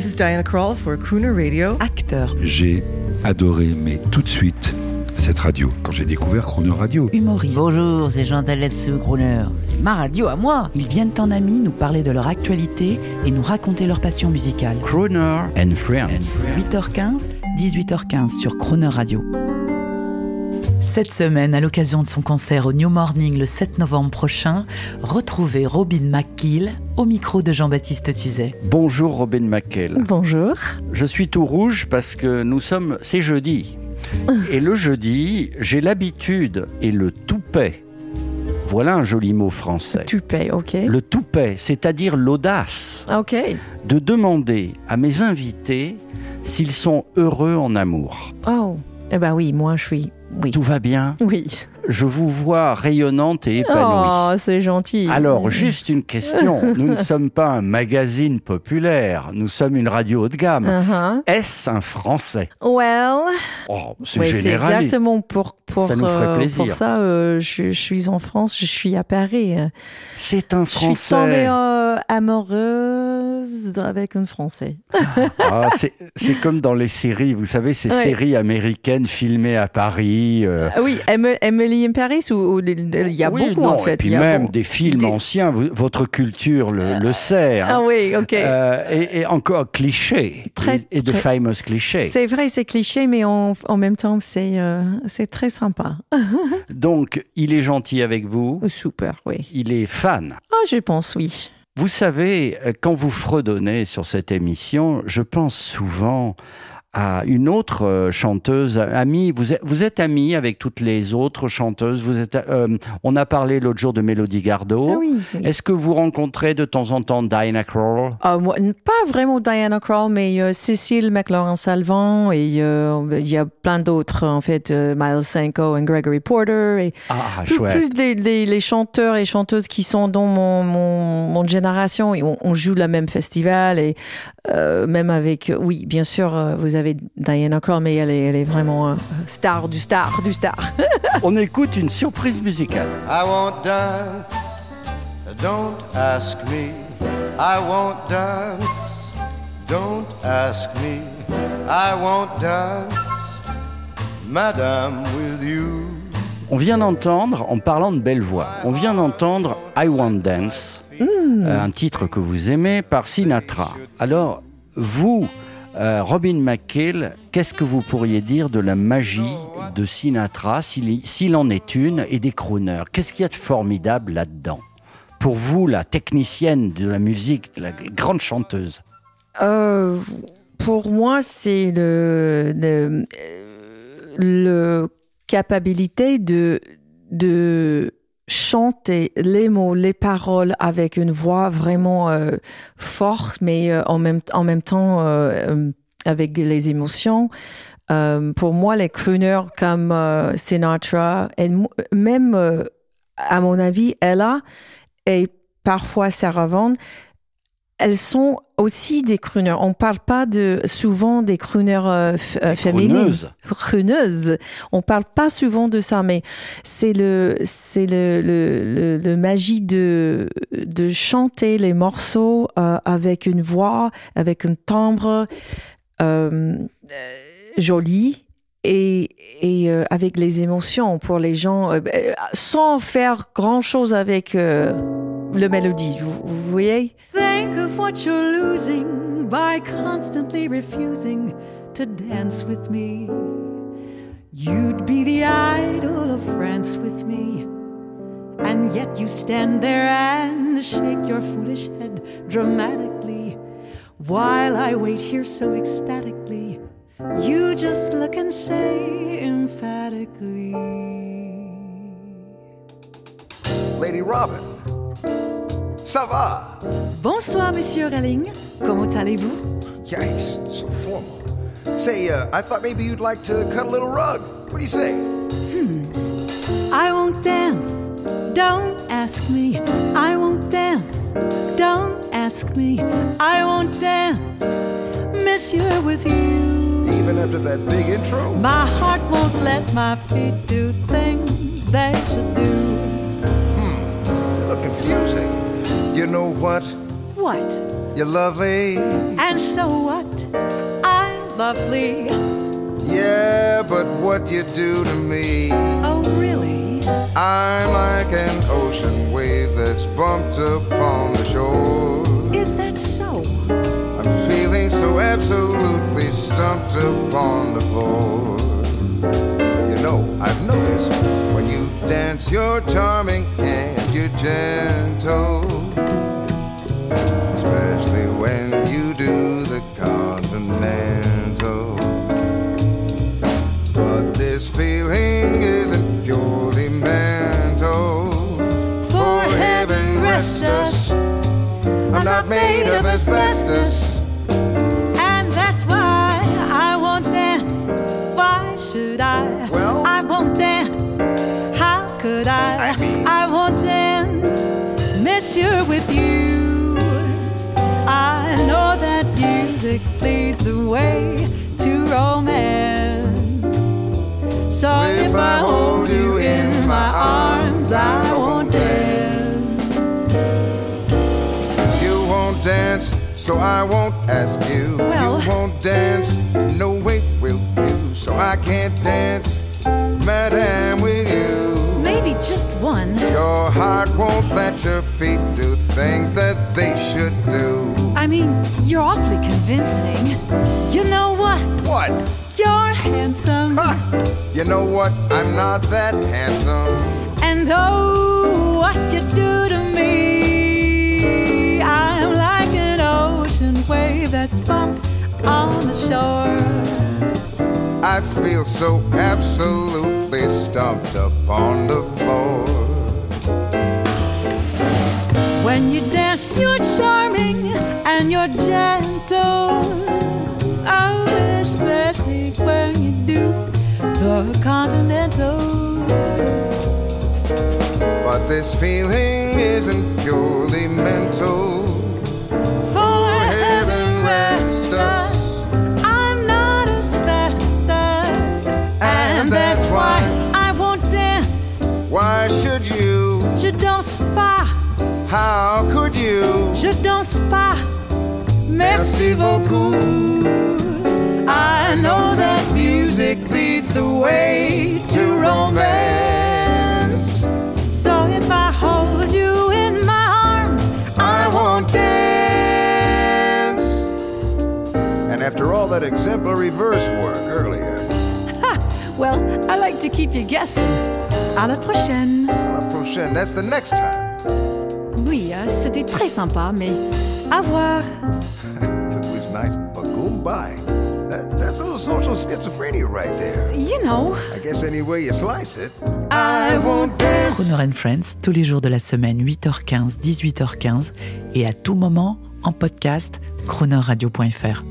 This is Diana Krall for Crooner Radio. Acteur, J'ai adoré, mais tout de suite, cette radio. Quand j'ai découvert Chrono Radio. humoriste. Bonjour, c'est Jean Taletsu, Crooner. C'est ma radio à moi. Ils viennent en amis nous parler de leur actualité et nous raconter leur passion musicale. Crooner and Friends. 8h15, 18h15 sur Croner Radio. Cette semaine, à l'occasion de son concert au New Morning le 7 novembre prochain, retrouvez Robin McKill au micro de Jean-Baptiste Tuzet. Bonjour Robin McKell. Bonjour. Je suis tout rouge parce que nous sommes, c'est jeudi. Et le jeudi, j'ai l'habitude et le toupet. Voilà un joli mot français. Tu payes, ok. Le toupet, c'est-à-dire l'audace Ok. de demander à mes invités s'ils sont heureux en amour. Oh. Eh ben oui, moi je suis. Oui. Tout va bien Oui. Je vous vois rayonnante et épanouie. Oh, c'est gentil. Alors, juste une question. Nous ne sommes pas un magazine populaire, nous sommes une radio haut de gamme. Uh-huh. Est-ce un français? Well, Oh, c'est général. exactement pour, pour, Ça nous ferait euh, plaisir. pour ça. euh, je, je suis en France, je suis à Paris. C'est un Je suis tombée français. euh, amoureuse avec un Français. Ah, c'est c'est comme dans les séries, vous savez, ces Ouais. séries américaines filmées à Paris. euh, Ah oui, Em- Emily in Paris, les- il y a oui, beaucoup non, en fait. Et puis il y a même beaucoup. des films anciens, votre culture le, le sait. hein. Ah oui, ok. Euh, et, et encore clichés. Très- et, de très- famous clichés. C'est vrai, c'est cliché, mais en, en même temps, c'est euh, c'est très sympa. Donc, il est gentil avec vous. Super, oui. Il est fan. Ah, je pense, oui. Vous savez, euh, quand vous fredonnez sur cette émission, je pense souvent à une autre euh, chanteuse amie. Vous êtes, vous êtes amie avec toutes les autres chanteuses. Vous êtes, euh, on a parlé l'autre jour de Mélodie Gardot. Ah oui. oui. Est-ce que vous rencontrez de temps en temps Diana Krall? Ah, moi, pas vraiment Diana Krall, mais euh, Cécile McLaurin-Salvant et euh, il y a plein d'autres, en fait, euh, Miles Sanko et Gregory Porter. Et Ah, plus, plus les, les- les chanteurs et chanteuses qui sont dans mon, mon, mon génération et on, on joue le même festival et euh, même avec, oui, bien sûr, euh, vous avez Diana Krall, mais elle est, elle est vraiment euh, star du star du star. On écoute une surprise musicale. I won't dance, don't ask me. I won't dance, don't ask me. I won't dance, madame, with you. On vient d'entendre, en parlant de belle voix, on vient d'entendre I Want Dance, euh, un titre que vous aimez, par Sinatra. Alors, vous, euh, Robin McKill, qu'est-ce que vous pourriez dire de la magie de Sinatra, s'il en est une, et des crooners? Qu'est-ce qu'il y a de formidable là-dedans? Pour vous, la technicienne de la musique, la grande chanteuse. Euh, pour moi, c'est le, le, le capacité de, de chanter les mots, les paroles avec une voix vraiment euh, forte, mais euh, en, même, en même temps euh, euh, avec les émotions. Euh, pour moi, les crooners comme euh, Sinatra, et même, à mon avis, Ella et parfois Sarah Vaughan, elles sont aussi des crooners. On parle pas de souvent des crooners euh, euh, féminines. Crooneuses. Crooneuses. On parle pas souvent de ça, mais c'est le c'est le, le, le, le magie de de chanter les morceaux euh, avec une voix, avec un timbre euh, joli. Et, et euh, avec les émotions pour les gens, euh, euh, sans faire grand chose avec euh, le mélodie, vous, vous voyez Think of what you're losing by constantly refusing to dance with me. You'd be the idol of France with me. And yet you stand there and shake your foolish head dramatically. While I wait here so ecstatically, you just look and say emphatically. Lady Robin, ça va? Bonsoir, Monsieur Relling. Comment allez-vous? Yikes, so formal. Say, uh, I thought maybe you'd like to cut a little rug. What do you say? Hmm. I won't dance. Don't ask me. I won't dance. Don't ask me. I won't dance. Monsieur, with you. Even after that big intro? My heart won't let my feet do things they should do. A look confusing. You know what? What? You're lovely. And so what? I'm lovely. Yeah, but what you do to me. Oh, really? I'm like an ocean wave that's bumped upon the shore. Is that so? I'm feeling so absolutely stumped upon the floor. I've noticed when you dance, you're charming and you're gentle. Especially when you do the continental. But this feeling isn't purely mental. For heaven rest us. I'm not made of asbestos. Could I? I won't dance, Monsieur, with you. I know that music leads the way to romance. So if I hold you in my arms, I won't dance. You won't dance, so I won't ask you. Well- You won't dance, no way will you. So I can't dance, madame, one. Your heart won't let your feet do things that they should do. I mean, you're awfully convincing. You know what? What? You're handsome. Ha! You know what? I'm not that handsome. And oh, what you do to me. I'm like an ocean wave that's bumped on the shore. I feel so absolutely stumped upon the When you dance, you're charming and you're gentle. Oh, especially when you do the continental. But this feeling isn't purely mental. How could you? je danse pas. Merci beaucoup. I know that music leads the way to romance. So if I hold you in my arms, I won't dance. And after all that exemplary verse work earlier, well, I like to keep you guessing. À la prochaine. À la prochaine, that's the next time. C'était très sympa, mais à voir. It was nice, but goodbye. That, that's a little social schizophrenia right there. You know, I guess any way you slice it. I won't dance. Croner and Friends, tous les jours de la semaine, 8h15, 18h15, et à tout moment, en podcast, cronerradio.fr.